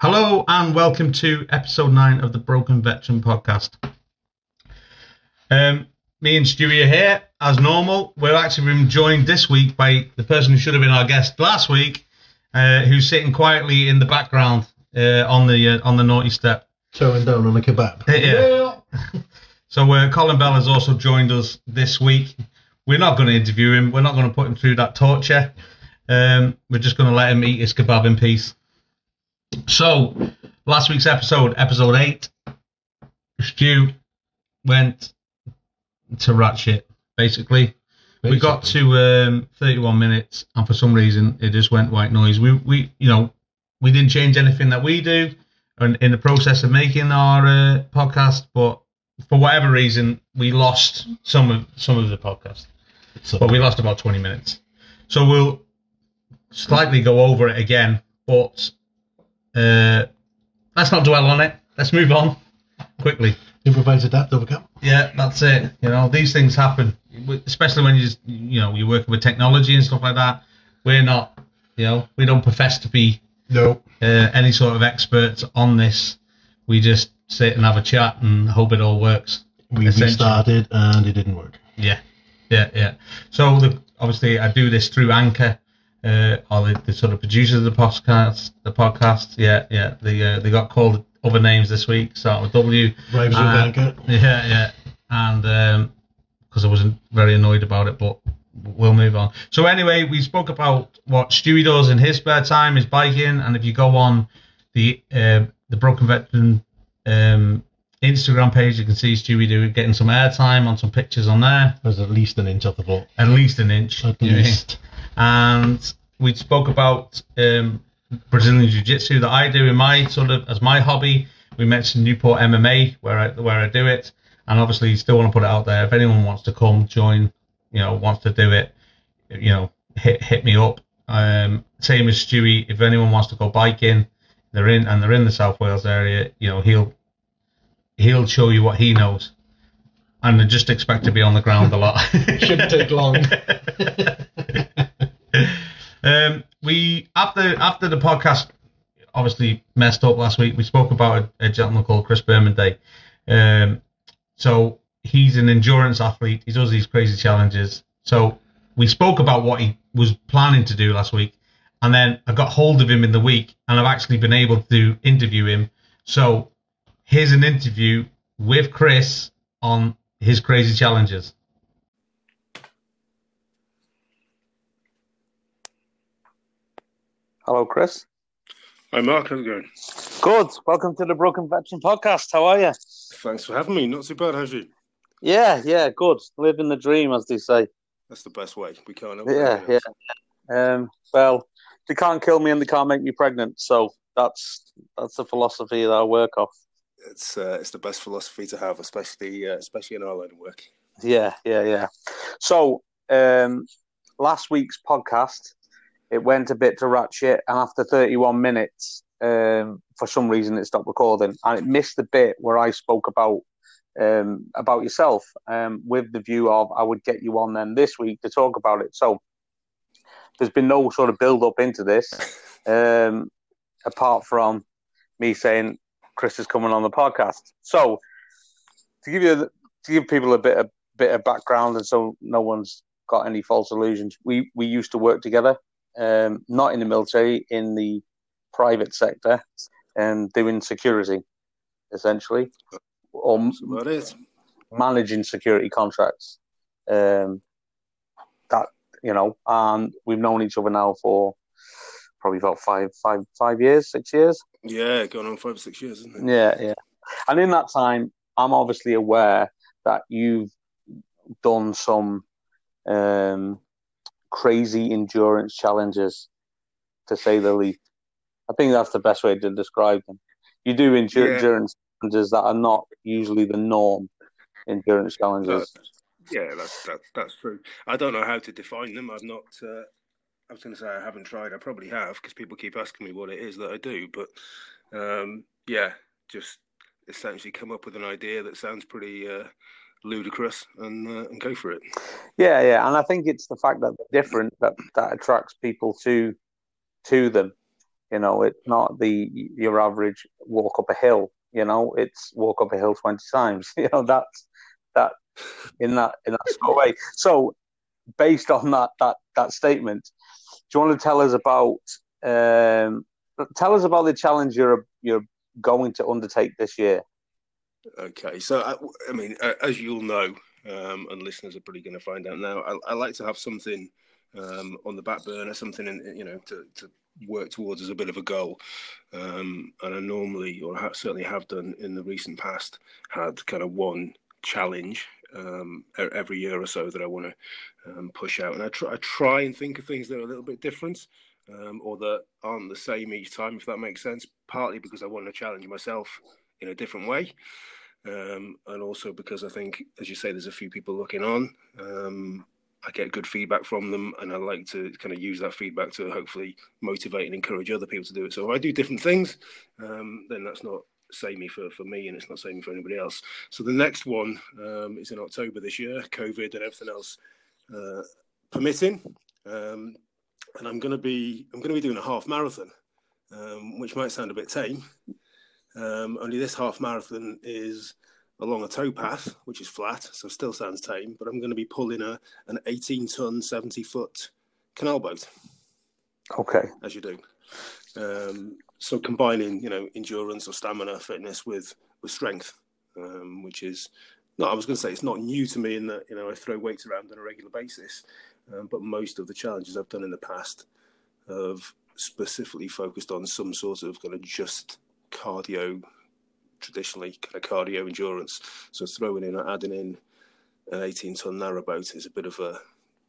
Hello and welcome to episode nine of the Broken Veteran podcast. Um, me and Stewie are here as normal. We're actually been joined this week by the person who should have been our guest last week, uh, who's sitting quietly in the background uh, on the uh, on the naughty step. Throwing down on a kebab. Yeah. So uh, Colin Bell has also joined us this week. We're not going to interview him. We're not going to put him through that torture. Um, we're just going to let him eat his kebab in peace. So, last week's episode, episode eight, Stu went to Ratchet. Basically, we got to um, 31 minutes, and for some reason, it just went white noise. We, we, you know, we didn't change anything that we do in, in the process of making our uh, podcast, but for whatever reason, we lost some of some of the podcast. So, But we lost about 20 minutes. So we'll slightly go over it again, but uh, let's not dwell on it. Let's move on quickly. improvise, adapt, overcome. Yeah, that's it. You know, these things happen, especially when you just, you know, you're working with technology and stuff like that. We're not, you know, we don't profess to be No. uh, any sort of experts on this. We just sit and have a chat and hope it all works. We restarted and it didn't work. Yeah, yeah, yeah. So the, obviously, I do this through Anchor, uh, or the, the sort of producers of the podcast. The podcast, yeah, yeah. They uh, they got called other names this week, start with W. With Uh. Yeah, yeah. And because I wasn't very annoyed about it, but we'll move on. So anyway, we spoke about what Stewie does in his spare time, his biking, and if you go on the uh, the Broken Veteran um, Instagram page, you can see Stewie doing getting some airtime on some pictures on there, There's at least an inch off the ball. at least an inch. At least. And we spoke about um, Brazilian Jiu Jitsu that I do in my sort of as my hobby. We mentioned Newport MMA where I where I do it, and obviously still want to put it out there. If anyone wants to come join, you know, wants to do it, you know, hit hit me up. Um, same as Stewie. If anyone wants to go biking, they're in and they're in the South Wales area. You know, he'll he'll show you what he knows, and just expect to be on the ground a lot. Shouldn't take long. um, we after after the podcast obviously messed up last week. We spoke about a, a gentleman called Chris Burman Day. Um, so he's an endurance athlete. He does these crazy challenges. So we spoke about what he was planning to do last week, and then I got hold of him in the week, and I've actually been able to interview him. So here's an interview with Chris on his crazy challenges. Hello, Chris. Hi, Mark. How's it going? Good. Welcome to the Broken Veteran Podcast. How are you? Thanks for having me. Not too bad, how's you? Yeah, yeah, good. Living the dream, as they say. That's the best way. We can't. Yeah, yeah. Um, well, they can't kill me and they can't make me pregnant. So that's that's the philosophy that I work off. It's uh, it's the best philosophy to have, especially uh, especially in our line of work. Yeah, yeah, yeah. So um, last week's podcast, it went a bit to ratchet, and after 31 minutes, um, for some reason, it stopped recording, and it missed the bit where I spoke about um, about yourself, um, with the view of I would get you on then this week to talk about it. So there's been no sort of build up into this, um, apart from me saying Chris is coming on the podcast. So to give you to give people a bit of bit of background, and so no one's got any false illusions. We we used to work together, um, not in the military, in the private sector, and doing security, essentially, or managing security contracts. Um, that you know, and we've known each other now for probably about five, five, five years, six years. Yeah, going on five or six years, isn't it? Yeah, yeah. And in that time, I'm obviously aware that you've done some um, crazy endurance challenges, to say the least. I think that's the best way to describe them. You do endu- Yeah. endurance challenges that are not usually the norm endurance challenges. Yeah, that's that, that's true. I don't know how to define them. I've not. Uh, I was going to say I haven't tried. I probably have because people keep asking me what it is that I do. But um, yeah, just essentially come up with an idea that sounds pretty uh, ludicrous and uh, and go for it. Yeah, yeah, and I think it's the fact that they're different that that attracts people to to them. You know, it's not the your average walk up a hill. You know, it's walk up a hill twenty times. You know, that's that in that in that sort of way. So, based on that that that statement, do you want to tell us about um, tell us about the challenge you're you're going to undertake this year? Okay, so I, I mean, uh, as you'll know, um, and listeners are probably going to find out now, I, I like to have something um, on the back burner, something in, you know to, to work towards as a bit of a goal. Um, and I normally, or certainly have done in the recent past, had kind of one challenge um, every year or so that I want to um, push out. And I try, I try and think of things that are a little bit different um, or that aren't the same each time, if that makes sense. Partly because I want to challenge myself in a different way. Um, and also because I think, as you say, there's a few people looking on. Um, I get good feedback from them, and I like to kind of use that feedback to hopefully motivate and encourage other people to do it. So if I do different things, um, then that's not samey for, for me, and it's not samey for anybody else. So the next one um, is in October this year, COVID and everything else uh, permitting, um, and I'm going to be I'm going to be doing a half marathon, um, which might sound a bit tame. Um, only this half marathon is along a towpath, which is flat, so still sounds tame. But I'm going to be pulling a an 18 ton, 70 foot canal boat. Okay. As you do. Um, so combining, you know, endurance or stamina, fitness with with strength, um, which is no, I was going to say it's not new to me in that you know I throw weights around on a regular basis, um, but most of the challenges I've done in the past have specifically focused on some sort of kind of just cardio, traditionally kind of cardio endurance. So throwing in or adding in an 18 ton narrowboat is a bit of a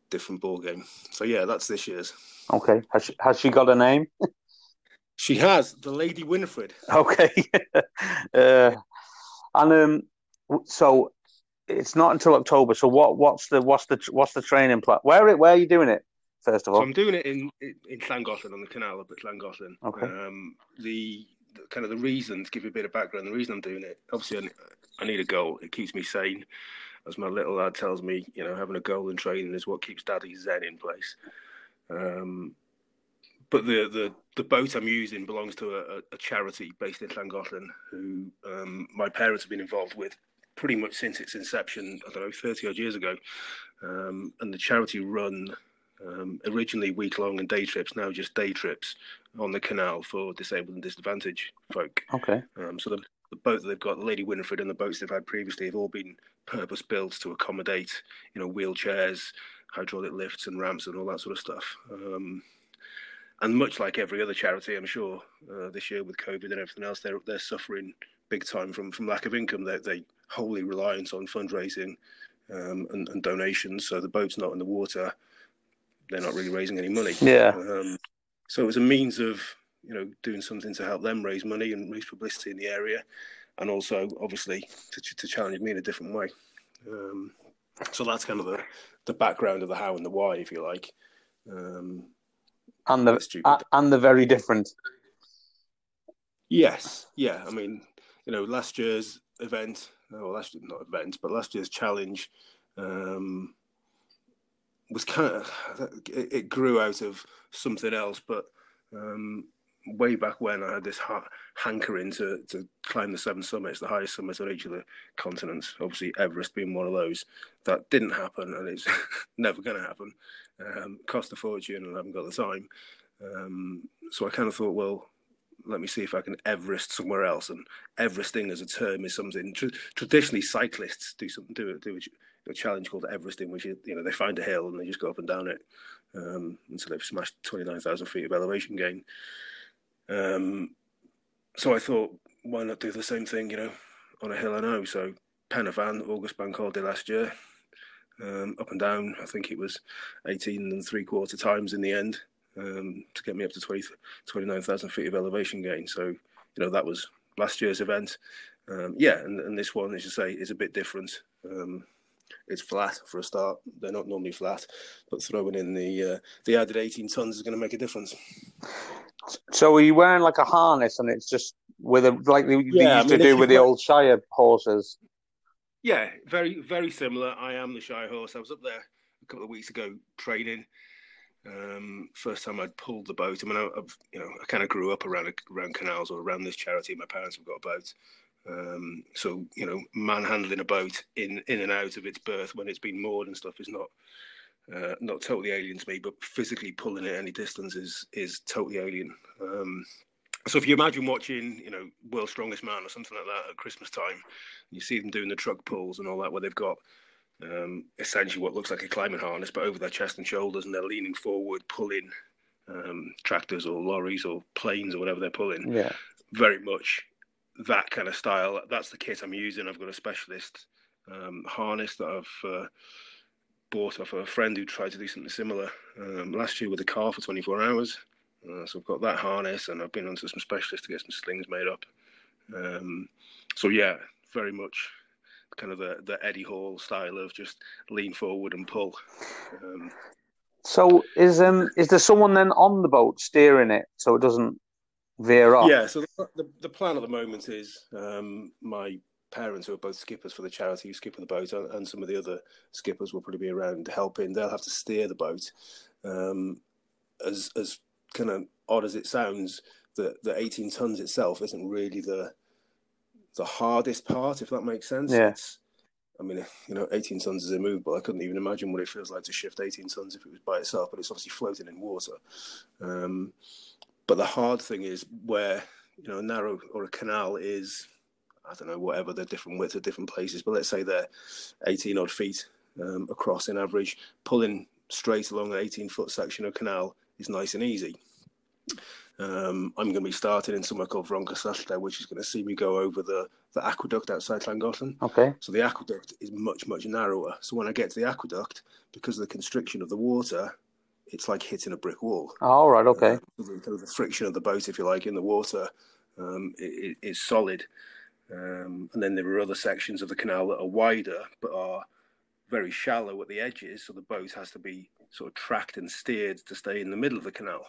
different ball game. So yeah, that's this year's. Okay. Has she, has she got a name? she has the Lady Winifred. Okay. uh, and um, so it's not until October. So what? What's the what's the what's the training plan? Where where are you doing it? First of all, so I'm doing it in in Llangollen on the canal up at Llangollen. Okay. Um, the, kind of the reason to give you a bit of background. The reason I'm doing it, obviously, I, need a goal. It keeps me sane. As my little lad tells me, you know, having a goal in training is what keeps Daddy Zen in place. Um, but the, the, the boat I'm using belongs to a, a charity based in Llangollen, who um, my parents have been involved with pretty much since its inception, I don't know, 30 odd years ago. Um, and the charity run um, originally week long and day trips, now just day trips on the canal for disabled and disadvantaged folk. Okay. Um, so the, the boat that they've got, Lady Winifred, and the boats they've had previously have all been purpose built to accommodate, you know, wheelchairs, hydraulic lifts, and ramps, and all that sort of stuff. Um, and much like every other charity, I'm sure uh, this year with COVID and everything else, they're they're suffering big time from from lack of income. They they wholly reliant on fundraising um, and, and, donations. So the boat's not in the water; they're not really raising any money. Yeah. Um, so it was a means of you know doing something to help them raise money and raise publicity in the area, and also obviously to, to challenge me in a different way. Um, so that's kind of the the background of the how and the why, if you like. Um, and the and the very different. Yes, yeah. I mean, you know, last year's event, well, last year, not event, but last year's challenge um, was kind of it, grew out of something else, but um, way back when I had this ha- hankering to, to climb the seven summits, the highest summits on each of the continents. Obviously, Everest being one of those. That didn't happen, and it's never going to happen. Um, cost a fortune, and I haven't got the time. Um, so I kind of thought, well, let me see if I can Everest somewhere else. And Everesting as a term is something tra- traditionally cyclists do something do it do a, challenge called Everesting, which is you know they find a hill and they just go up and down it um, until they've smashed twenty nine thousand feet of elevation gain. Um, so I thought, why not do the same thing, you know, on a hill I know? So Pen y Fan, August Bank Holiday last year, um, up and down. I think it was 18 and three quarter times in the end um, to get me up to 20, 29,000 feet of elevation gain. So, you know, that was last year's event. Um, yeah, and, and, this one, as you say, is a bit different. Um, it's flat for a start. They're not normally flat, but throwing in the uh, the added 18 tons is going to make a difference. So are you wearing like a harness, and it's just with a like they, yeah, used I mean, to do with the old Shire horses? Yeah, very very similar. I am the Shire horse. I was up there a couple of weeks ago training. Um, first time I'd pulled the boat. I mean, I, have you know, I kind of grew up around around canals or around this charity. My parents have got a boat, um, so you know, manhandling a boat in in and out of its berth when it's been moored and stuff is not uh, not totally alien to me. But physically pulling it any distance is is totally alien. Um, so if you imagine watching, you know, World's Strongest Man or something like that at Christmas time, you see them doing the truck pulls and all that, where they've got um, essentially what looks like a climbing harness, but over their chest and shoulders, and they're leaning forward, pulling um, tractors or lorries or planes or whatever they're pulling. Yeah. Very much that kind of style. That's the kit I'm using. I've got a specialist um, harness that I've uh, bought off a friend who tried to do something similar um, last year with a car for 24 hours. Uh, so I've got that harness, and I've been onto some specialists to get some slings made up. Um, so yeah, very much kind of the, the Eddie Hall style of just lean forward and pull. Um, so is um is there someone then on the boat steering it so it doesn't veer off? Yeah. So the, the, the plan at the moment is um, my parents who are both skippers for the charity who skipper the boat and, and, some of the other skippers will probably be around helping. They'll have to steer the boat. Um, as as kind of odd as it sounds, the the 18 tons itself isn't really the the hardest part, if that makes sense. Yeah. It's, I mean, you know, 18 tons is immovable. I couldn't even imagine what it feels like to shift 18 tons if it was by itself, but it's obviously floating in water. Um, but the hard thing is where, you know, a narrow or a canal is, I don't know, whatever the different width of different places, but let's say they're 18 odd feet um, across in average, pulling straight along an 18 foot section of canal is nice and easy. Um, I'm going to be starting in somewhere called Froncysyllte, which is going to see me go over the, the aqueduct outside Llangollen. Okay. So the aqueduct is much, much narrower. So when I get to the aqueduct, because of the constriction of the water, it's like hitting a brick wall. Oh, all right. Okay. Uh, the, the, friction of the boat, if you like, in the water um, it, it is solid. Um, and then there are other sections of the canal that are wider but are very shallow at the edges. So the boat has to be sort of tracked and steered to stay in the middle of the canal.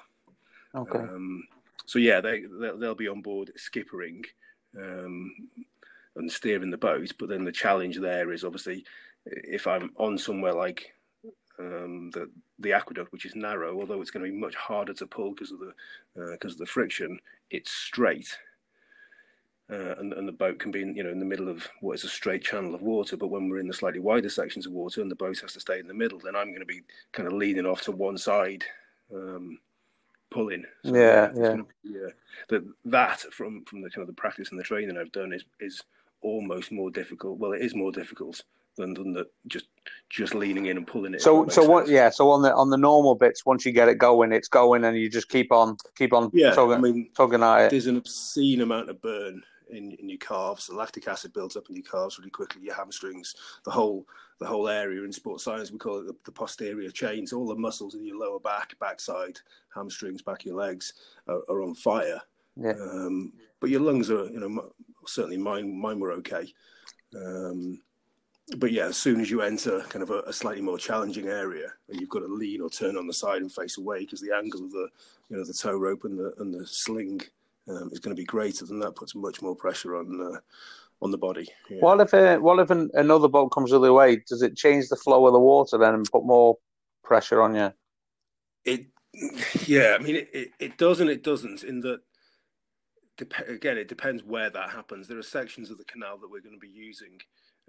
Okay. Um, so yeah, they they'll, they'll, be on board skippering um, and steering the boat. But then the challenge there is obviously if I'm on somewhere like um, the the aqueduct, which is narrow, although it's going to be much harder to pull because of the because uh, of the friction, it's straight. Uh, and, and the boat can be in, you know in the middle of what is a straight channel of water but when we're in the slightly wider sections of water and the boat has to stay in the middle then i'm going to be kind of leaning off to one side um, pulling. So yeah, yeah. Be, uh, that that from from the kind of the practice and the training I've done is is almost more difficult. Well, it is more difficult than than the just just leaning in and pulling it. So so what? Yeah. So on the on the normal bits, once you get it going, it's going, and you just keep on keep on. Yeah, tugging, I mean, tugging at it. There's an obscene amount of burn in, in your calves. The lactic acid builds up in your calves really quickly. Your hamstrings, the whole the whole area in sports science we call it the, the posterior chains. All the muscles in your lower back, backside, hamstrings, back of your legs are, are on fire. Yeah. Um, but your lungs are, you know, certainly mine mine were okay. Um, but yeah, as soon as you enter kind of a, a, slightly more challenging area, and you've got to lean or turn on the side and face away because the angle of the you know the tow rope and the and the sling um, is going to be greater, then that puts much more pressure on uh, on the body. Yeah. What if a, uh, what if an, another boat comes the other way? Does it change the flow of the water then and put more pressure on you? It, yeah, I mean it, it, it does and it doesn't. In that, dep- again, it depends where that happens. There are sections of the canal that we're going to be using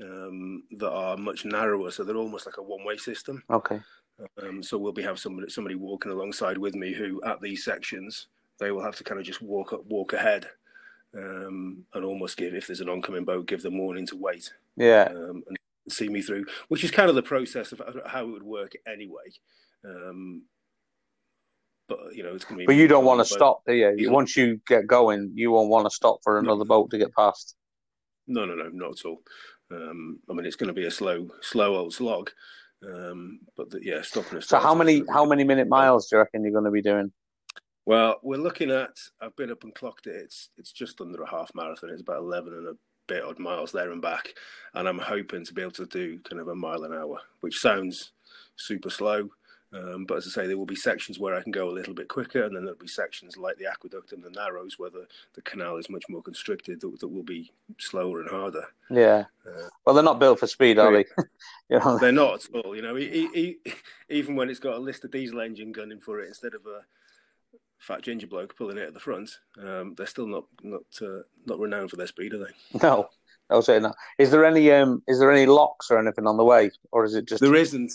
um, that are much narrower, so they're almost like a one-way system. Okay. Um, so we'll be have somebody somebody walking alongside with me who at these sections they will have to kind of just walk up, walk ahead, um, and almost give if there's an oncoming boat, give them warning to wait. Yeah, um, and see me through, which is kind of the process of how it would work anyway. Um, but you know, it's going to be. But you don't want to stop, do you? Once you get going, you won't want to stop for another no. boat to get past. No, no, no, not at all. Um, I mean, it's going to be a slow, slow old slog. Um, but the, yeah, stopping. Us. So how many how many minute miles do you reckon you're going to be doing? Well, we're looking at. I've been up and clocked it. It's it's just under a half marathon. It's about eleven and a bit odd miles there and back, and I'm hoping to be able to do kind of a mile an hour, which sounds super slow. Um, but as I say, there will be sections where I can go a little bit quicker, and then there'll be sections like the aqueduct and the narrows where the, the canal is much more constricted that, that will be slower and harder. Yeah. Uh, Well, they're not built for speed, are they? you know, They're not at all. You know, e- e- e- even when it's got a Lister diesel engine gunning for it instead of a fat ginger bloke pulling it at the front, um, they're still not not uh, not renowned for their speed, are they? no. I was saying that. Is there any um? Is there any locks or anything on the way, or is it just? There isn't.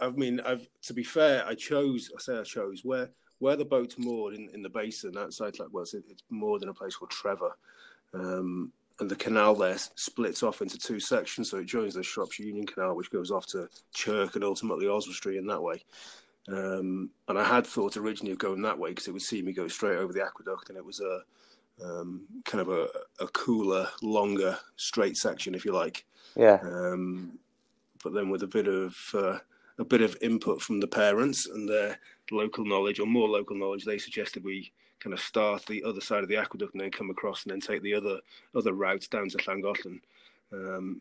I mean, I've to be fair, I chose. I say I chose where where the boat's moored in, in the basin outside. Like, well, it's, it's moored in a place called Trevor, um, and the canal there splits off into two sections. So it joins the Shropshire Union Canal, which goes off to Chirk and ultimately Oswestry in that way. Um, and I had thought originally of going that way because it would see me go straight over the aqueduct, and it was a um, kind of a, a cooler, longer, straight section, if you like. Yeah. Um, but then with a bit of uh, a bit of input from the parents and their local knowledge, or more local knowledge, they suggested we kind of start the other side of the aqueduct and then come across and then take the other other routes down to Llangollen. Um,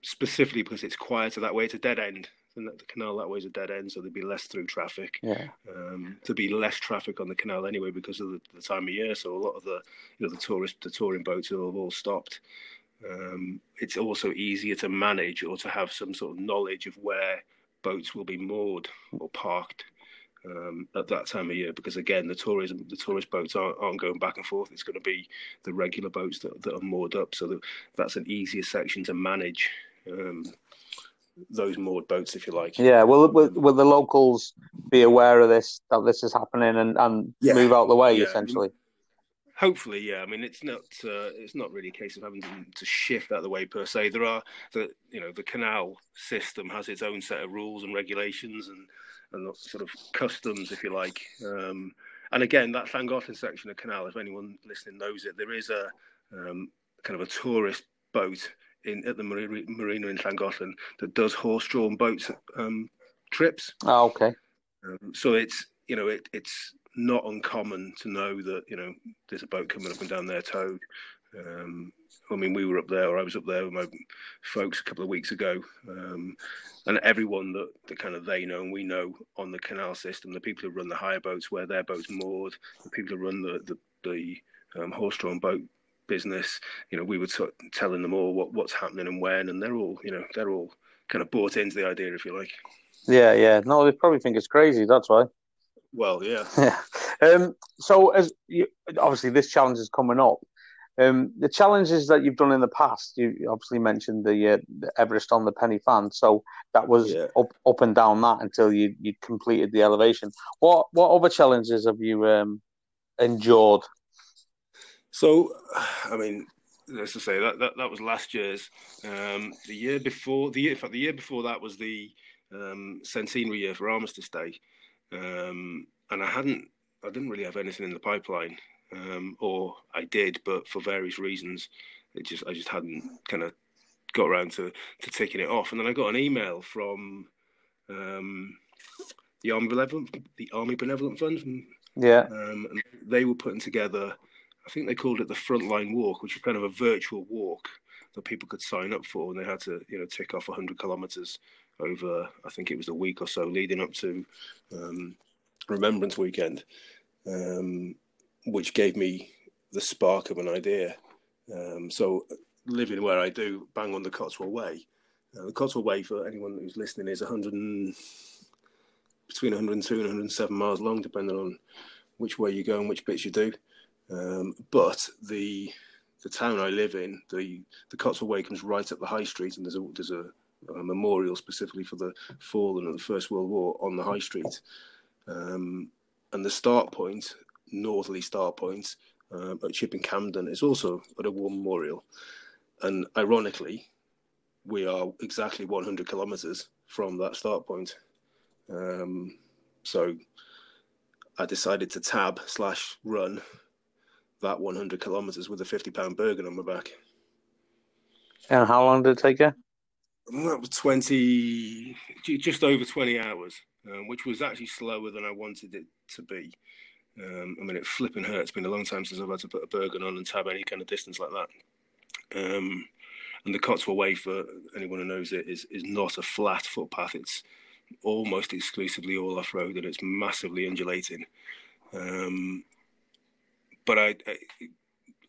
specifically because it's quieter that way. It's a dead end. The the canal that way is a dead end, so there'd be less through traffic Yeah. um, to be less traffic on the canal anyway because of the, the time of year. So a lot of the you know the tourist the touring boats will have all stopped. Um, it's also easier to manage or to have some sort of knowledge of where boats will be moored or parked um, at that time of year because again the tourism the tourist boats aren't, aren't going back and forth. It's going to be the regular boats that, that are moored up. So that, that's an easier section to manage. Um, those moored boats, if you like. Yeah. Will, will will the locals be aware of this that this is happening and and Yeah. move out the way Yeah. essentially? Hopefully, yeah. I mean, it's not uh, it's not really a case of having to, to shift out of the way per se. There are the you know the canal system has its own set of rules and regulations and and sort of customs, if you like. Um, and again, that Llangollen section of canal, if anyone listening knows it, there is a um, kind of a tourist boat in at the marina, in Llangollen that does horse-drawn boats um, trips. Oh, okay. Um, so it's you know it, it's not uncommon to know that you know there's a boat coming up and down there towed. Um, I mean, we were up there, or I was up there with my folks a couple of weeks ago, um, and everyone that, that kind of they know and we know on the canal system, the people who run the hire boats, where their boats moored, the people who run the the, the um, horse-drawn boat business, you know, we were t- telling them all what, what's happening and when, and they're all, you know, they're all kind of bought into the idea, if you like. Yeah. Yeah. No, they probably think it's crazy. That's why. Well, yeah. Yeah. Um, so, as you, obviously, this challenge is coming up. Um, the challenges that you've done in the past, you obviously mentioned the, uh, the Everest on the Pen y Fan. So that was Yeah. up, up and down that until you you completed the elevation. What what other challenges have you um, endured? So, I mean, let's just say that that, that was last year's. Um, the year before, the year, in fact, the year before that was the um, centenary year for Armistice Day, um, and I hadn't, I didn't really have anything in the pipeline, um, or I did, but for various reasons, it just, I just hadn't kind of got around to to taking it off. And then I got an email from um, the Army Benevolent, the Army Benevolent Fund, Yeah. um, and they were putting together, I think they called it the Frontline Walk, which was kind of a virtual walk that people could sign up for, and they had to, you know, tick off 100 kilometres over, I think it was a week or so leading up to um, Remembrance Weekend, um, which gave me the spark of an idea. Um, so, living where I do, bang on the Cotswold Way. Uh, the Cotswold Way, for anyone who's listening, is 100 and, between 102 and 107 miles long, depending on which way you go and which bits you do. Um, but the the town I live in, the the Cotswold Way comes right up the high street, and there's a there's a, a memorial specifically for the fallen of the First World War on the high street. Um, and the start point, northerly start point um, at Chipping Campden, is also at a war memorial. And ironically, we are exactly 100 kilometres from that start point. Um, so I decided to tab slash run that 100 kilometers with a 50 pound Bergen on my back. And how long did it take you? That was 20, just over 20 hours, um, which was actually slower than I wanted it to be. Um, I mean, it flipping hurt. It's been a long time since I've had to put a Bergen on and tab any kind of distance like that. Um, and the Cotswold Way, for anyone who knows it, is is not a flat footpath. It's almost exclusively all off road and it's massively undulating. Um, but I, I,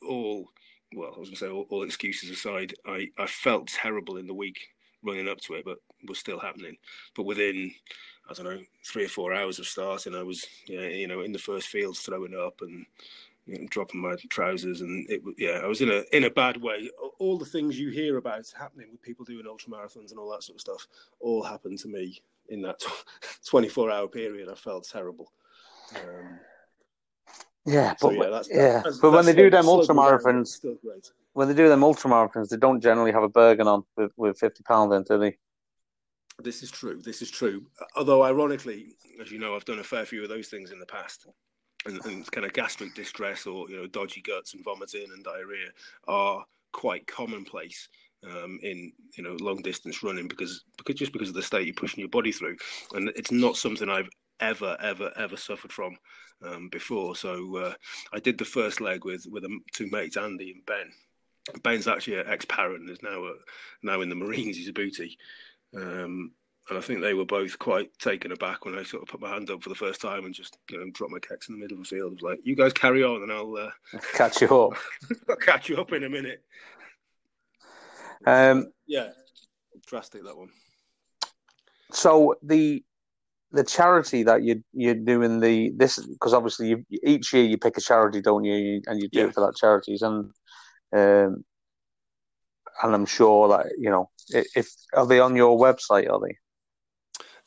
all well, I was going to say all, all, excuses aside, I, I felt terrible in the week running up to it, but was still happening. But within I don't know three or four hours of starting, I was yeah, you know in the first fields throwing up and you know, dropping my trousers, and it was, yeah, I was in a in a bad way. All the things you hear about happening with people doing ultra marathons and all that sort of stuff all happened to me in that 24 hour period. I felt terrible. Um, yeah, but so yeah, that's, yeah. That's, but when they do them ultra marathons, when they do them ultra marathons, they don't generally have a Bergen on with, with 50 pounds in, do they? This is true. This is true. Although, ironically, as you know, I've done a fair few of those things in the past and, and kind of gastric distress or you know dodgy guts and vomiting and diarrhea are quite commonplace um, in you know long distance running because because just because of the state you're pushing your body through, and it's not something I've ever ever ever suffered from um, before. So uh, I did the first leg with with two mates, Andy and Ben. Ben's actually an ex-parent, and is now a, now in the Marines. He's a booty. Um, and I think they were both quite taken aback when I sort of put my hand up for the first time and just you know dropped my keks in the middle of the field. I was like, "You guys carry on, and I'll uh, catch you up. I'll catch you up in a minute." Um, yeah, drastic that one. So the the charity that you you're doing the this because obviously you, each year you pick a charity, don't you? And you do yeah. it for that charities and. Um, and I'm sure that you know if are they on your website? Are they?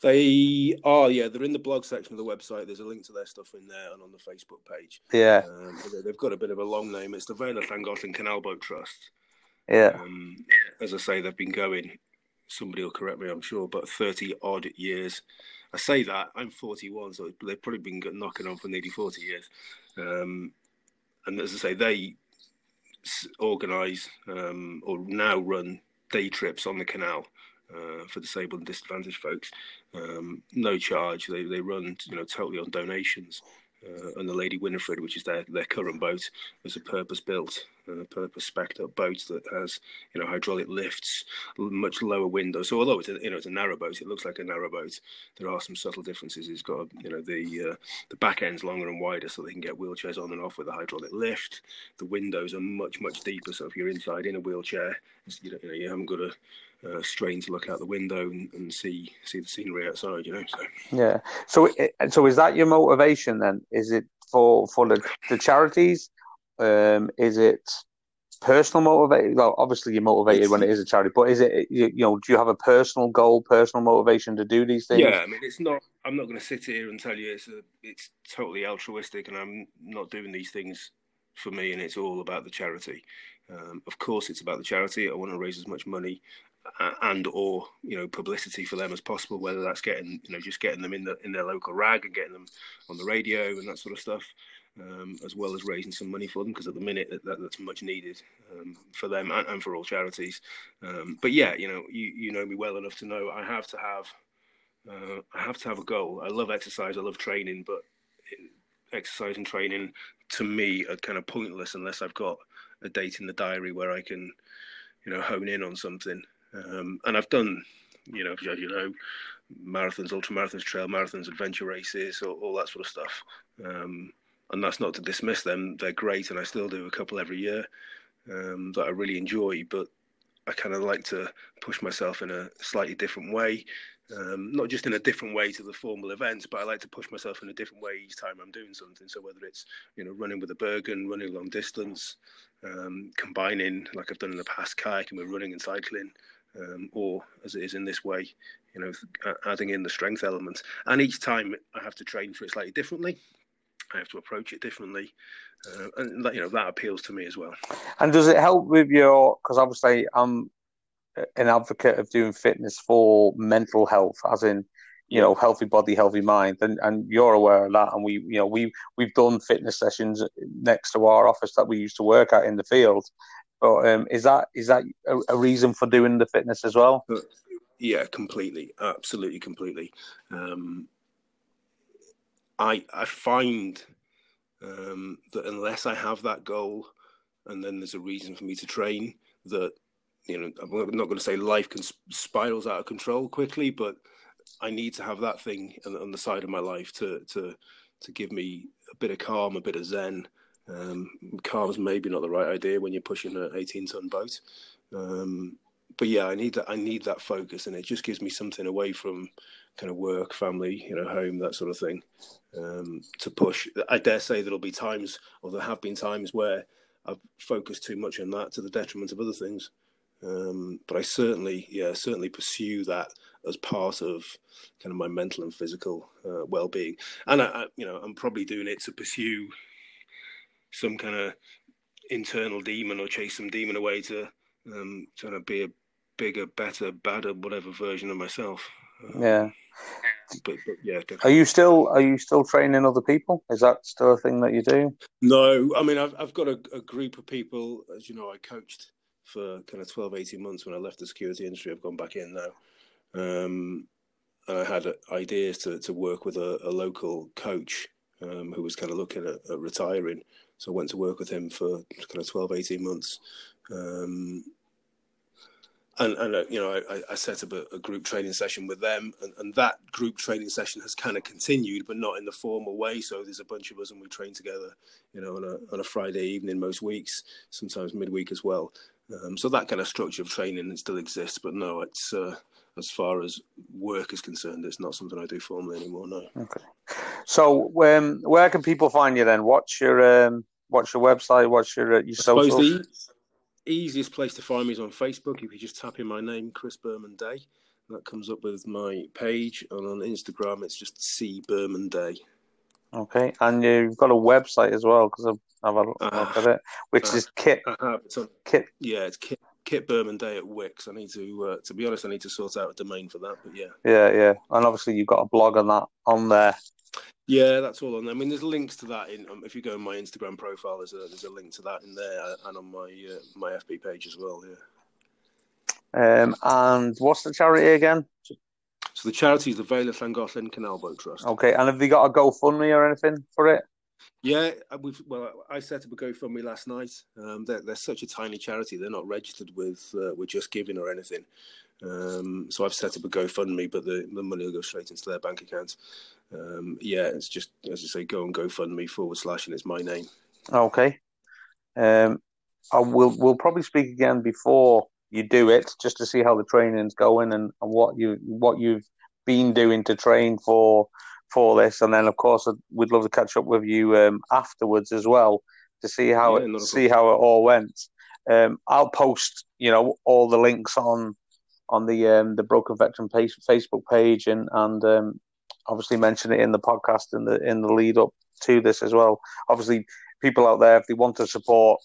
They are, yeah. They're in the blog section of the website. There's a link to their stuff in there and on the Facebook page. Yeah. Um, they've got a bit of a long name. It's the Vale of Llangollen Canal Boat Trust. Yeah. Um, as I say, they've been going. Somebody will correct me, I'm sure, but 30 odd years. I say that I'm 41, so they've probably been knocking on for nearly 40 years. Um, and as I say, they organise um, or now run day trips on the canal uh, for disabled and disadvantaged folks. Um, no charge. They they run you know totally on donations. Uh, and the Lady Winifred, which is their, their current boat, is a purpose built, uh, purpose spec up boat that has you know hydraulic lifts, much lower windows. So although it's a, you know it's a narrow boat, it looks like a narrow boat. There are some subtle differences. It's got you know the uh, the back end's longer and wider, so they can get wheelchairs on and off with a hydraulic lift. The windows are much much deeper, so if you're inside in a wheelchair, you know you haven't got a uh, strain to look out the window and, and, see see the scenery outside. You know. So yeah. So so is that your motivation then? Is it for for the, the charities? Um, is it personal motivation? Well, obviously you're motivated it's, when it is a charity, but is it you, you, know? Do you have a personal goal, personal motivation to do these things? Yeah, I mean, it's not. I'm not going to sit here and tell you it's a, it's totally altruistic, and I'm not doing these things for me, and it's all about the charity. Um, of course, it's about the charity. I want to raise as much money and or you know publicity for them as possible whether that's getting you know just getting them in the in their local rag and getting them on the radio and that sort of stuff um, as well as raising some money for them because at the minute that, that, that's much needed um, for them and, and, for all charities. Um, but yeah you know you, you know me well enough to know I have to have uh, I have to have a goal. I love exercise I love training but exercise and training to me are kind of pointless unless I've got a date in the diary where I can you know hone in on something um, and I've done, you know, as you know, marathons, ultra marathons, trail marathons, adventure races, all, all that sort of stuff. Um, and that's not to dismiss them; they're great, and I still do a couple every year um, that I really enjoy. But I kind of like to push myself in a slightly different way, um, not just in a different way to the formal events, but I like to push myself in a different way each time I'm doing something. So whether it's you know running with a Bergen, running long distance, um, combining like I've done in the past, kayaking with running and cycling, um, or as it is in this way, you know, adding in the strength element. And each time I have to train for it slightly differently. I have to approach it differently, uh, and that, you know that appeals to me as well. And does it help with your? Because obviously, I'm an advocate of doing fitness for mental health, as in you know healthy body healthy mind and and you're aware of that and we you know we we've done fitness sessions next to our office that we used to work at in the field but um, is that is that a, a, reason for doing the fitness as well? Uh, yeah, completely, absolutely, completely. Um, I I find um, that unless I have that goal, and then there's a reason for me to train, that you know I'm not going to say life can spirals out of control quickly, but I need to have that thing on, on the side of my life to to to give me a bit of calm, a bit of zen. Um, calm's maybe not the right idea when you're pushing an 18 ton boat. Um, but yeah, I need that. I need that focus, and it just gives me something away from kind of work, family, you know, home, that sort of thing, um, to push. I dare say there'll be times, or there have been times where I've focused too much on that to the detriment of other things. Um, but I certainly, yeah, certainly pursue that as part of kind of my mental and physical uh, well-being. And I, I, you know, I'm probably doing it to pursue some kind of internal demon or chase some demon away to um, trying to be a bigger, better, badder, whatever version of myself. Um, yeah. But, but yeah. Definitely. Are you still are you still training other people? Is that still a thing that you do? No, I mean I've I've got a, a group of people. As you know, I coached for kind of 12, 18 months when I left the security industry. I've gone back in now. Um, and I had ideas to, to work with a, a local coach um, who was kind of looking at, at, retiring. So I went to work with him for kind of 12, 18 months. Um, and, and uh, you know, I, I set up a, a, group training session with them, and, and that group training session has kind of continued, but not in the formal way. So there's a bunch of us, and we train together, you know, on a on a Friday evening most weeks, sometimes midweek as well. Um, so that kind of structure of training still exists, but no, it's uh, as far as work is concerned, it's not something I do formally anymore. No. Okay. So, um, where can people find you then? What's your um, what's your website? What's your uh, your social? The easiest place to find me is on Facebook. If you just tap in my name, Chris Burman Day, that comes up with my page, and on Instagram, it's just C Burman Day. Okay, and you've got a website as well because I've, I've had a look uh, at it, which uh, is Kit. I have. It's on, Kit. Yeah, it's Kit. Kit Burman Day at Wix. I need to, uh, to be honest, I need to sort out a domain for that. But yeah, yeah, yeah, and obviously you've got a blog on that on there. Yeah, that's all on there. I mean, there's links to that in. Um, if you go on my Instagram profile, there's a there's a link to that in there, uh, and on my uh, my FB page as well. Yeah. Um, and what's the charity again? So the charity is the Vale of Llangollen Canal Boat Trust. Okay, and have they got a GoFundMe or anything for it? Yeah, uh, we've well, I set up a GoFundMe last night. Um, they're, they're such a tiny charity; they're not registered with uh, with Just Giving or anything. Um, so I've set up a GoFundMe, but the, the money will go straight into their bank account. Um, yeah, it's just as I say, go and GoFundMe forward slash, and it's my name. Okay. Um, I will. We'll probably speak again before you do it, just to see how the training's going and, and what you what you've been doing to train for for this, and then of course we'd love to catch up with you um, afterwards as well to see how yeah, it see how it all went. Um, I'll post you know all the links on on the um, the Broken Veteran page, Facebook page and and um, obviously mention it in the podcast in the in the lead up to this as well. Obviously, people out there if they want to support,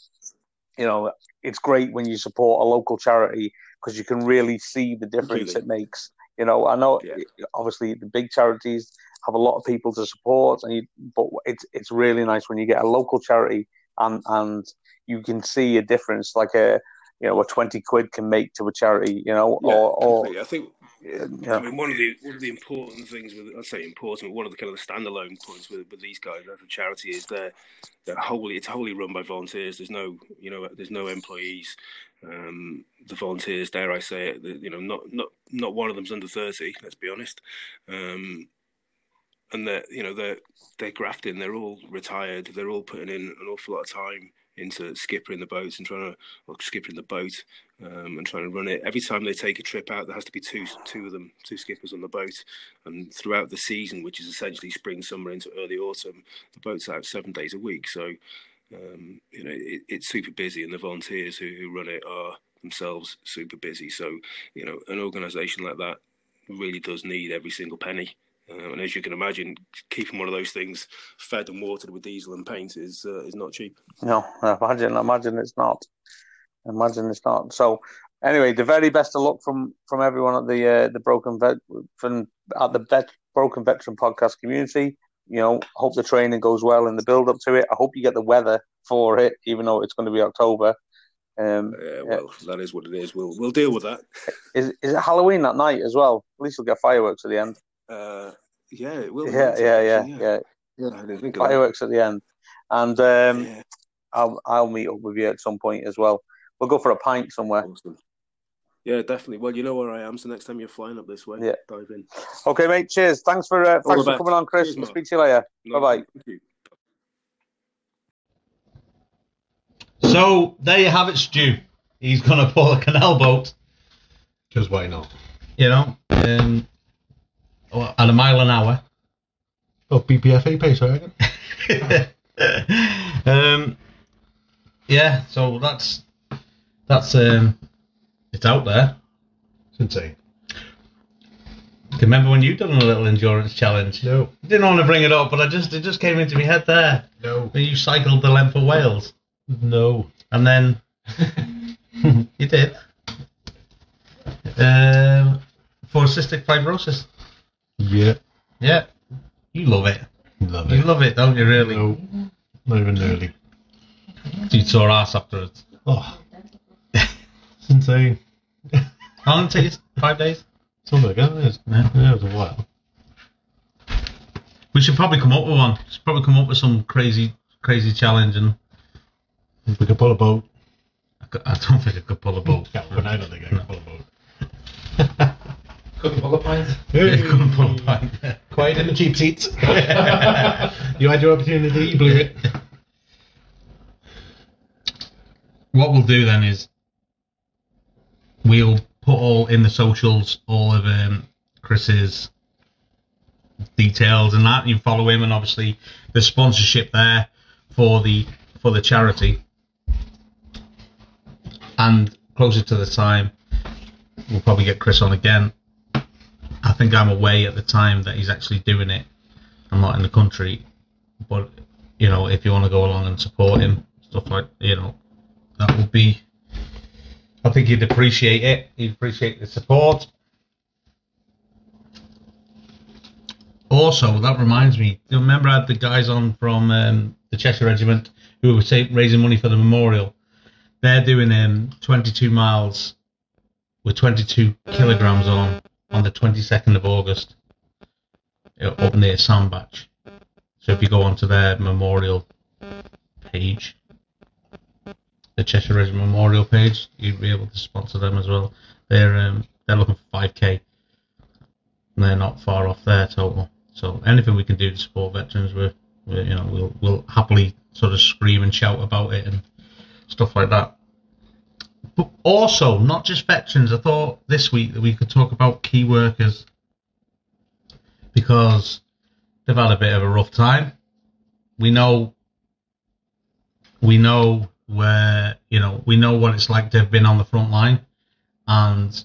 you know, it's great when you support a local charity because you can really see the difference it makes. You know, I know yeah. obviously the big charities have a lot of people to support, and you, but it's it's really nice when you get a local charity and and you can see a difference, like a you know, a twenty quid can make to a charity, you know, yeah, or, or I think yeah. I mean, one of the one of the important things with I say important, but one of the kind of the standalone points with, with these guys as a charity is they're they're wholly it's wholly run by volunteers. There's no you know there's no employees. Um, the volunteers, dare I say it, you know, not not not one of them's under thirty. Let's be honest. Um, and they're you know they're they're grafting. They're all retired. They're all putting in an awful lot of time into skippering the boats and trying to or the boat um, and trying to run it. Every time they take a trip out, there has to be two two of them, two skippers on the boat. And throughout the season, which is essentially spring, summer into early autumn, the boat's out seven days a week. So um, you know it, it's super busy, and the volunteers who, who run it are themselves super busy. So you know an organisation like that really does need every single penny. Uh, and as you can imagine, keeping one of those things fed and watered with diesel and paint is uh, is not cheap. No, imagine. Imagine it's not. Imagine it's not. So, anyway, the very best of luck from from everyone at the uh, the broken vet from at the vet, broken veteran podcast community. You know, hope the training goes well in the build up to it. I hope you get the weather for it, even though it's going to be October. Um, yeah, well, yeah. that is what it is. We'll we'll deal with that. Is is it Halloween that night as well? At least we'll get fireworks at the end. Uh, yeah, it will. Yeah, yeah, yeah, yeah, yeah. I didn't think Fireworks at the end, and um, yeah. I'll I'll meet up with you at some point as well. We'll go for a pint somewhere. Awesome. Yeah, definitely. Well, you know where I am, so next time you're flying up this way, Yeah. dive in. Okay, mate. Cheers. Thanks for uh, thanks for coming on, Chris. Cheers, We'll speak to you later. No, Bye-bye. So there you have it, Stu. He's gonna pull a canal boat. Because why not? You know, um, well, at a mile an hour. Oh, BPFA pace, I reckon. um, yeah, so that's that's um, it's out there. It's insane. Remember when you done a little endurance challenge? No. Didn't want to bring it up, but I just it just came into my head there. No. When you cycled the length of Wales, No. and then you did um, for cystic fibrosis. Yeah. Yeah, you love it. Love it. You love it, don't you? Really? No. Not even nearly. You sore ass afterwards. Oh. It's insane. How long did it take you? Five days. Something like that. It's, Yeah. it was a while. We should probably come up with one. We Should probably come up with some crazy, crazy challenge, and If we could pull a boat. I don't think I could pull a boat. Yeah, I don't think I can pull a boat. Couldn't pull a pint. Yeah, couldn't pull a pint. Quiet in the cheap seats. you had your opportunity, you blew it. What we'll do then is we'll put all in the socials all of um, Chris's details and that. You follow him, and obviously the sponsorship there for the for the charity. And closer to the time, we'll probably get Chris on again. Think I'm away at the time that he's actually doing it. I'm not in the country, but you know, if you want to go along and support him, stuff like you know, that would be. I think he'd appreciate it. He'd appreciate the support. Also, that reminds me. Remember I had the guys on from um, the Cheshire Regiment who were say, raising money for the memorial? They're doing um, 22 miles with 22 kilograms on on the 22nd of August up near Sandbach. So if you go onto their memorial page, the Cheshire Regiment Memorial page, you'd be able to sponsor them as well. They're um, they're looking for 5k. And they're not far off their total. So anything we can do to support veterans, we're, we're you know we'll we'll happily sort of scream and shout about it and stuff like that. But also, not just veterans. I thought this week that we could talk about key workers because they've had a bit of a rough time. We know we know where you know we know what it's like to have been on the front line and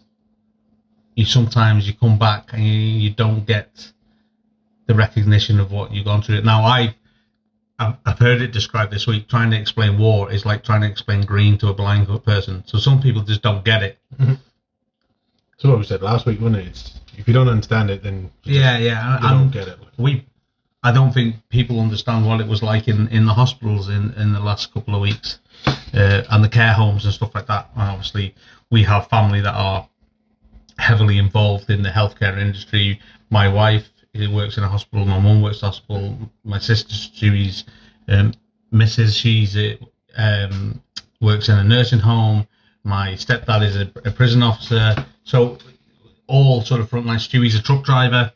you sometimes you come back and you, you don't get the recognition of what you've gone through now i I've, heard it described this week trying to explain war is like trying to explain green to a blind person so some people just don't get it So what we said last week, wasn't it? It's, if you don't understand it, then yeah yeah and, don't get it. we I don't think people understand what it was like in, in the hospitals in, in the last couple of weeks uh, and the care homes and stuff like that. And obviously, we have family that are heavily involved in the healthcare industry. My wife who works in a hospital. My mum works in a hospital. My sister, she's um, Mrs. She's uh, um, works in a nursing home. My stepdad is a, a prison officer. So all sort of frontline. Stewie's a truck driver.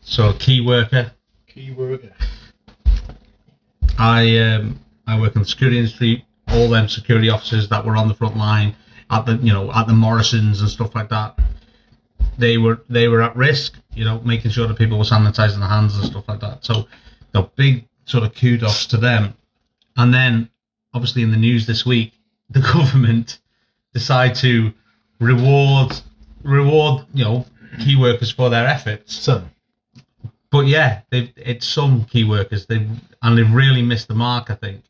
So a key worker. Key worker. I um, I work in the security industry. All them security officers that were on the front line at the you know at the Morrisons and stuff like that, they were they were at risk. You know, making sure that people were sanitizing their hands and stuff like that. So, the big sort of kudos to them. And then, obviously, in the news this week, the government decide to reward reward you know key workers for their efforts Son. but yeah, they've it's some key workers they and they've really missed the mark. I think.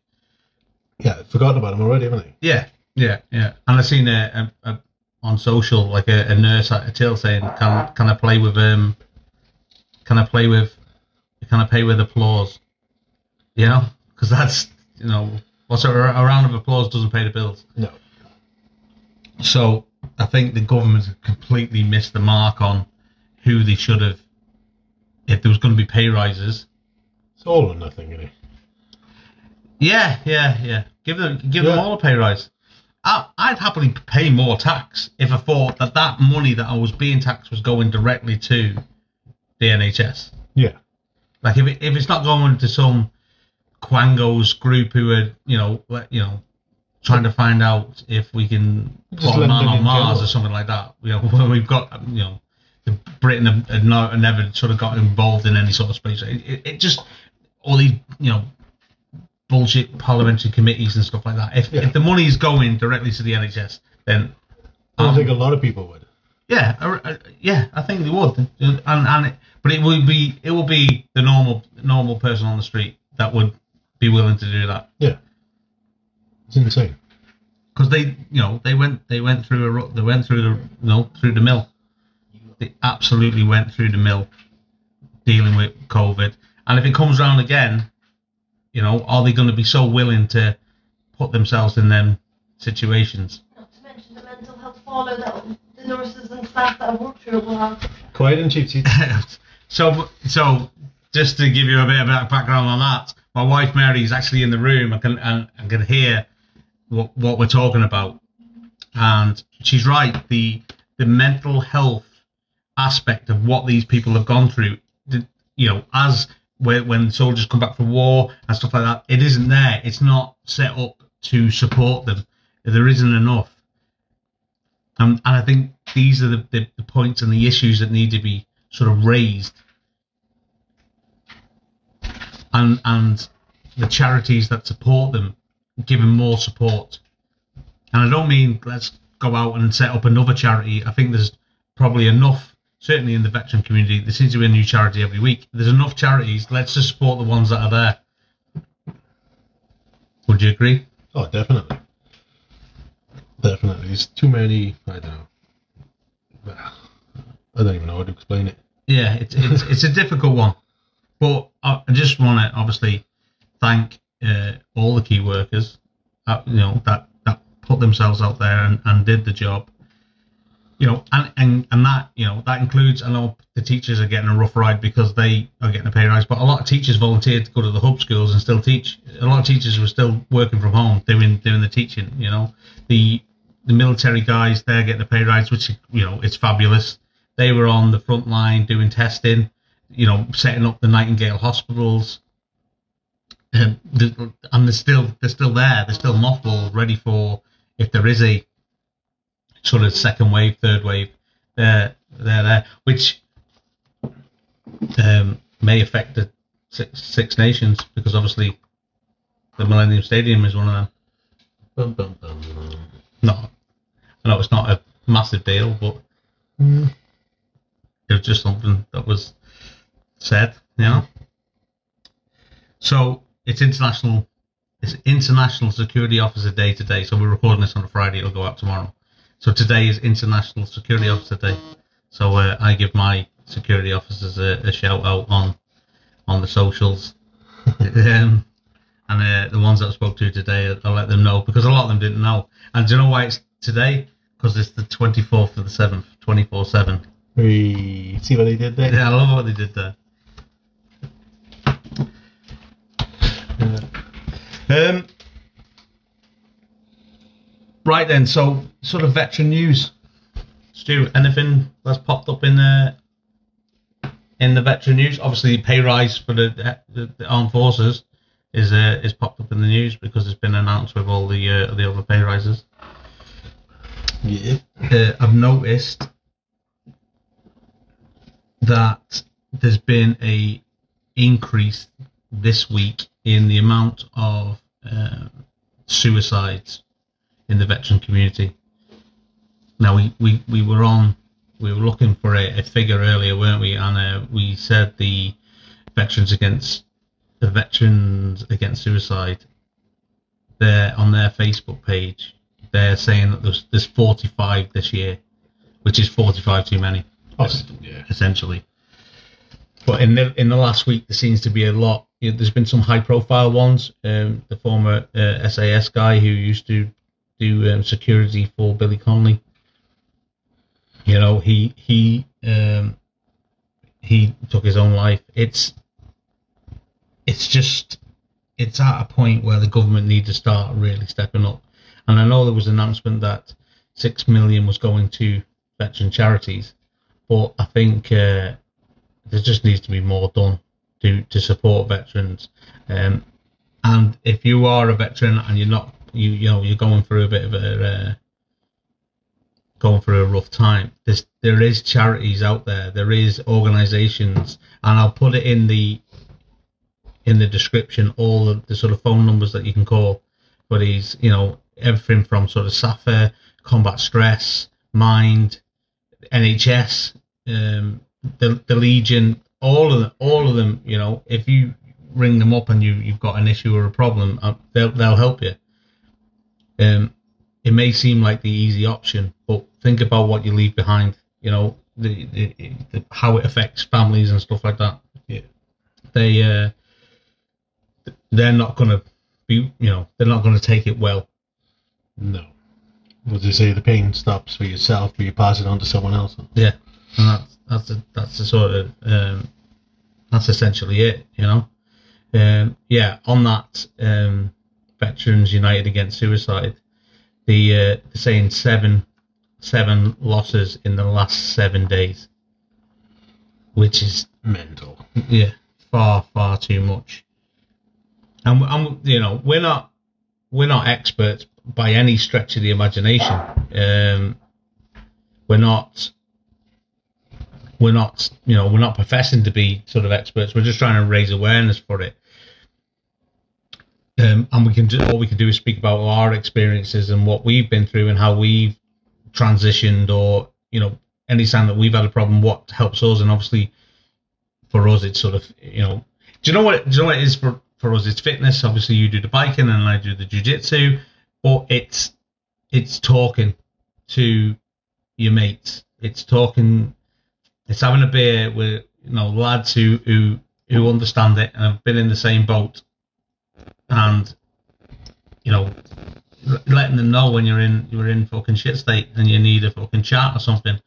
Yeah, I've forgotten about them already, haven't they? Yeah, yeah, yeah. And I've seen a, a, a on social like a, a nurse at a till saying, "Can can I play with um, can I play with, can I pay with applause?" You know, because that's you know, what's a, a round of applause doesn't pay the bills. No. So I think the government completely missed the mark on who they should have. If there was going to be pay rises, It's all or nothing, isn't it? Yeah, yeah, yeah. Give them, give them all a pay rise. I, I'd happily pay more tax if I thought that that money that I was being taxed was going directly to the NHS. Yeah. Like if it, if it's not going to some Quangos group who are you know you know trying to find out if we can Just put a man on Mars general. or something like that. You know when we've got you know the Britain have, have no, never sort of got involved in any sort of space. It, it, it just all these you know bullshit parliamentary committees and stuff like that. If Yeah. if the money is going directly to the NHS, then I don't um, think a lot of people would. yeah, uh, uh, yeah, I think they would, and and it, but it would be it will be the normal normal person on the street that would be willing to do that Yeah. It's insane. because they you know they went they went through a they went through the you know through the mill, they absolutely went through the mill dealing with COVID, and if it comes round again, you know, are they going to be so willing to put themselves in them situations? Not to mention the mental health fallout that the nurses and staff that have worked through it will have. Quiet and cheap seats. so, so just to give you a bit of background on that, my wife Mary is actually in the room. I can and, and can hear what what we're talking about, and she's right. The the mental health aspect of what these people have gone through, you know, as when, when soldiers come back from war and stuff like that, it isn't there. It's not set up to support them. There isn't enough. Um, and I think these are the, the, the points and the issues that need to be sort of raised. And and the charities that support them given more support. And I don't mean let's go out and set up another charity. I think there's probably enough, certainly in the veteran community, there seems to be a new charity every week. There's enough charities. Let's just support the ones that are there. Would you agree? Oh, definitely. Definitely. There's too many. I don't know. I don't even know how to explain it. Yeah, it's it's, it's a difficult one, but I just want to obviously thank uh, all the key workers, uh, you know that that put themselves out there and, and did the job. You know, and, and and that you know that includes. I know the teachers are getting a rough ride because they are getting a pay rise, but a lot of teachers volunteered to go to the hub schools and still teach. A lot of teachers were still working from home doing doing the teaching. You know, the the military guys they're getting a pay rise, which you know it's fabulous. They were on the front line doing testing, you know, setting up the Nightingale hospitals, um, and, and they're still they're still there. They're still mothballed, ready for if there is a sort of second wave, third wave. They're they're there, which um, may affect the six, six nations because obviously the Millennium Stadium is one of them. Bum, bum, bum. Not, I know it's not a massive deal, but it was just something that was said, you know. So it's international. It's International Security Officer Day today. So we're recording this on a Friday. It'll go out tomorrow. So today is International Security Officer Day. So uh, I give my security officers a, a shout out on on the socials, um, and uh, the ones that I spoke to today, I'll let them know because a lot of them didn't know. And do you know why it's today? Because it's the twenty fourth of the seventh, twenty four seven. We see what they did there. Yeah, I love what they did there. Um, right then, so sort of veteran news. Stu, anything that's popped up in the in the veteran news? Obviously, the pay rise for the, the, the armed forces is uh, is popped up in the news because it's been announced with all the uh, the other pay rises. Yeah. Uh, I've noticed that there's been a increase this week in the amount of um suicides in the veteran community. Now we, we, we were on we were looking for a, a figure earlier, weren't we? And uh, we said the veterans against the veterans against suicide. They're on their Facebook page. They're saying that there's there's 45 this year, which is 45 too many Oh, yeah. essentially. But in the in the last week, there seems to be a lot. You know, there's been some high profile ones. Um, the former uh, SAS guy who used to do um, security for Billy Connolly. You know, he he um, he took his own life. It's it's just it's at a point where the government need to start really stepping up. And I know there was an announcement that six million was going to veteran charities, but I think uh, there just needs to be more done to to support veterans. Um, and if you are a veteran and you're not, you you know, you're going through a bit of a uh, going through a rough time, there's there is charities out there, there is organisations, and I'll put it in the in the description all the, the sort of phone numbers that you can call. But he's you know everything from sort of SSAFA, combat stress, mind, NHS, um, the the Legion, all of them, all of them. You know, if you ring them up and you you've got an issue or a problem, uh, they'll they'll help you. Um, it may seem like the easy option, but think about what you leave behind. You know, the, the, the how it affects families and stuff like that. Yeah. They uh, they're not gonna be, you know, they're not gonna take it well. No. As they say, the pain stops for yourself, but you pass it on to someone else. Yeah, and that's that's the, that's the sort of um, that's essentially it. You know, um, yeah. On that, um, Veterans United Against Suicide, the uh, saying seven seven losses in the last seven days, which is Mental. yeah far far too much. And, and you know we're not we're not experts by any stretch of the imagination. Um, we're not we're not you know we're not professing to be sort of experts. We're just trying to raise awareness for it. Um, and we can do, all we can do is speak about our experiences and what we've been through and how we've transitioned or you know any time that we've had a problem what helps us. And obviously for us it's sort of you know do you know what do you know what it is for for us? It's fitness. Obviously you do the biking and I do the jiu-jitsu but it's it's talking to your mates. It's talking it's having a beer with you know lads who who who understand it and have been in the same boat and you know letting them know when you're in you're in fucking shit state and you need a fucking chat or something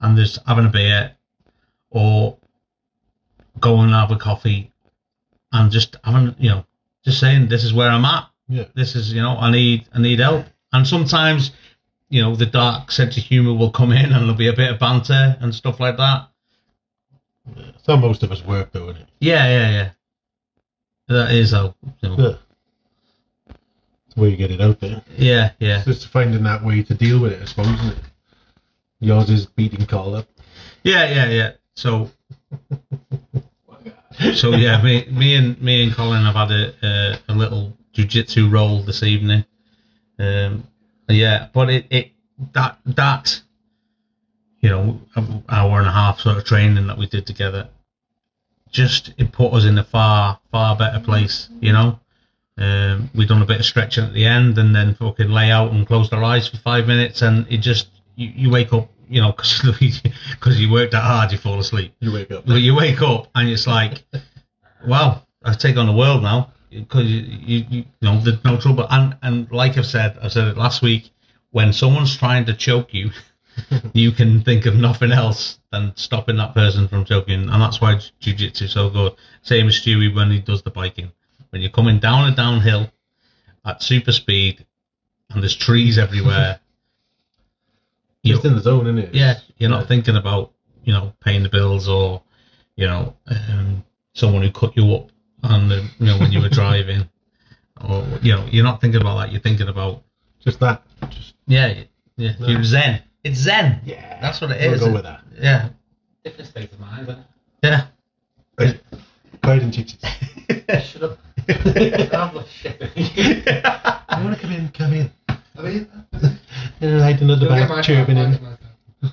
and just having a beer or going and have a coffee and just having you know just saying this is where I'm at Yeah. this is you know I need I need help and sometimes you know the dark sense of humor will come in and there'll be a bit of banter and stuff like that It's how most of us work, though, isn't it? yeah yeah yeah that is how you know, Yeah. It's way you get it out there. yeah yeah It's just finding that way to deal with it, I suppose, isn't it? Yours is beating Carl up. Yeah, yeah, yeah. So, so yeah, me, me and me and Colin have had a a, a little jujitsu roll this evening. Um, yeah, but it, it that that you know hour and a half sort of training that we did together, just it put us in a far far better place. You know, um, we done a bit of stretching at the end, and then fucking lay out and close our eyes for five minutes, and it just you, you wake up. You know, because you worked that hard, you fall asleep. You wake up. But you wake up and it's like, wow, I take on the world now because you, you, you, you know there's no trouble. And and like I've said, I said it last week. When someone's trying to choke you, you can think of nothing else than stopping that person from choking, and that's why jiu-jitsu is so good. Same as Stewie when he does the biking. When you're coming down a downhill at super speed, and there's trees everywhere. you're Just in the zone, isn't it? yeah, you're not thinking about you know paying the bills or you know um, someone who cut you up on the you know when you were driving or you know you're not thinking about that. You're thinking about Just that. Just yeah, yeah. No. You're zen. It's zen. yeah. That's what it We'll is. go with that. Yeah, Different state of mind, isn't yeah. Pride and chiches. it? Shut up. I'm like, shit. I want to come in. Come in. I mean, And right another don't get my back chirping in. my-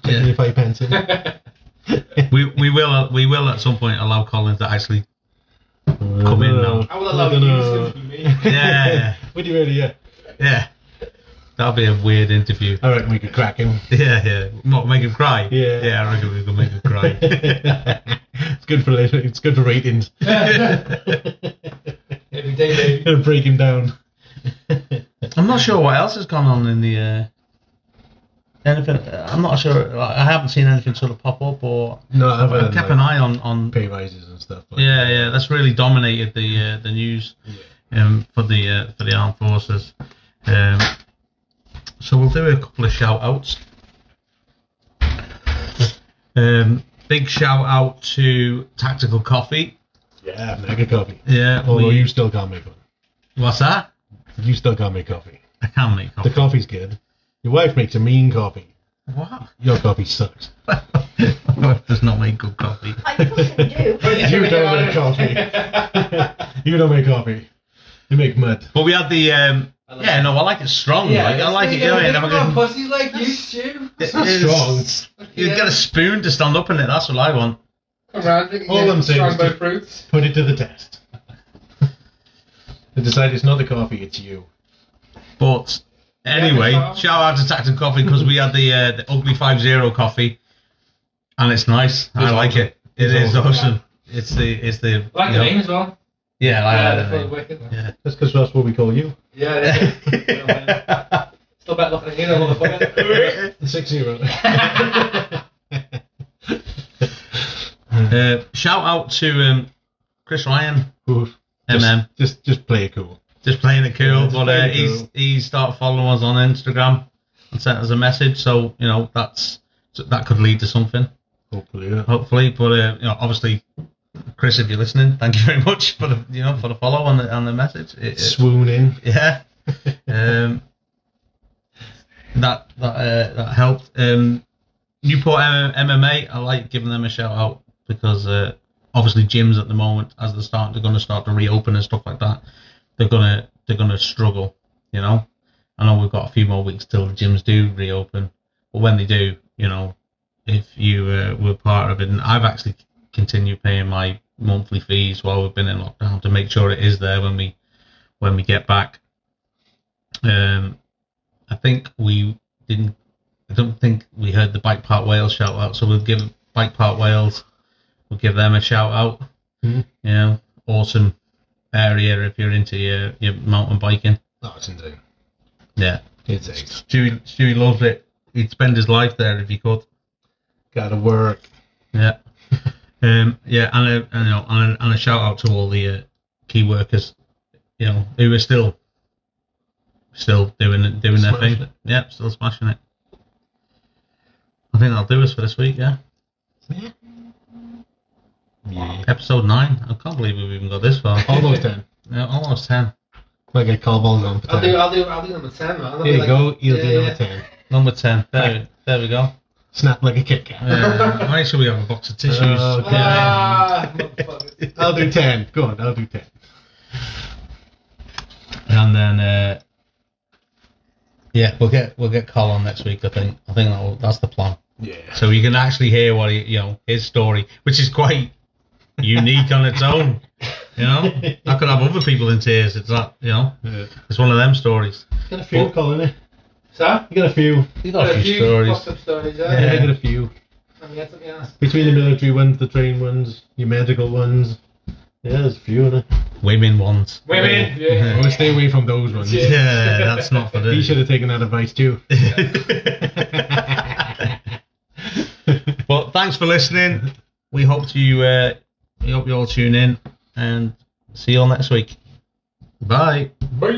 Taking your five pence in. We we will uh, we will at some point allow Colin to actually Come in now. I will allow you to be me. yeah yeah Would you really? Yeah. yeah. That'll be a weird interview. I reckon we could crack him. Yeah yeah. What make him cry? Yeah. yeah. I reckon we can make him cry. it's good for it's good for ratings. Every day, baby. It'll break him down. I'm not sure what else has gone on in the. Uh, anything. I'm not sure. I haven't seen anything sort of pop up, or No, I've I've had kept an eye on on. pay rises and stuff. But Yeah, yeah, that's really dominated the uh, the news um, for the uh, for the armed forces. Um, So we'll do a couple of shout outs. Um, big shout out to Tactical Coffee. Yeah, mega coffee. Yeah, Although we- you still can't make one. what's that? You still can't make coffee. I can make coffee. The coffee's good. Your wife makes a mean coffee. What? Your coffee sucks. My wife does not make good coffee. I fucking do. You don't make coffee. you don't make coffee. You make mud. But we had the um, yeah, no, I like it strong. like, I like it. You know, Yeah, never yeah, get- pussy like you, Stu. It's strong. You get a spoon to stand up in it. That's what I want. Around, drinking All I'm saying is Strongbow fruits. Put it to the test. they decide it's not the coffee, it's you. But anyway, Yeah, shout out to Tactical Coffee because we had the uh, the ugly five zero coffee, and it's nice. I It's like it. It It's is awesome. awesome. It's the it's the I like the know- name as well. Yeah, I Yeah, like the the full name. wicked. Yeah. That's because that's what we call you. Yeah, yeah. Still better looking than you, though, motherfucker. The six zero. Uh, shout out to um, Chris Ryan, Oof. MM, Just, just, just play it cool. just playing it cool. Yeah, just but uh, it he's cool. he's started following us on Instagram and sent us a message. So you know that's that could lead to something. Hopefully, yeah. hopefully. But uh, you know, obviously, Chris, if you're listening, thank you very much for the you know for the follow and the and the message. It- it- Swoon in. yeah, um, that that uh, that helped. Um, Newport M- MMA, I like giving them a shout out because uh, obviously gyms at the moment, as they're starting, they're going to start to reopen and stuff like that. They're gonna they're gonna struggle, you know. I know we've got a few more weeks till the gyms do reopen, but when they do, you know, if you uh, were part of it, and I've actually continued paying my monthly fees while we've been in lockdown to make sure it is there when we when we get back. Um, I think we didn't. I don't think we heard the Bike Park Wales shout out, so we'll give Bike Park Wales. We'll give them a shout out. Mhm. You know, awesome area if you're into your, your mountain biking. Oh, it's insane. Yeah, It's. Stewie, Stewie loves it. He'd spend his life there if he could. Gotta work. Yeah. Um, yeah, and a, and, you know, and, a, and a shout out to all the uh, key workers, you know, who are still still doing it- doing their thing. it. Yeah, still smashing it. I think that'll do us for this week. Yeah, Yeah. episode nine. I can't believe we've even got this far. Almost ten. Yeah, almost ten. Might get call balls on for I'll do, ten. I'll do, I'll do number 10, man. I'll Here you like- go. You'll yeah, do yeah. number ten. Number ten. There, there we go. Snap like a Kit Kat. Make sure we have a box of tissues. Oh, Okay. Ah. I'll do ten. Go on. I'll do ten. And then, uh, yeah, we'll get we'll get Col on next week. I think I think that'll, that's the plan. Yeah. So you can actually hear what he, you know, his story, which is quite unique on its own. You know, I could have other people in tears. It's that, you know, yeah. it's one of them stories. Got a few, Well- Colin. So? You got a few. You got a few stories. up stories, Yeah, yeah. I got a few. I yeah. Between the military ones, the train ones, your medical ones. Yeah, there's a few of them. Women ones. Women, I yeah. want to stay away from those ones. Yeah. Yeah, that's not for them. He should have taken that advice too. But thanks for listening. We hope you uh, we hope you all tune in and see you all next week. Bye. Bye.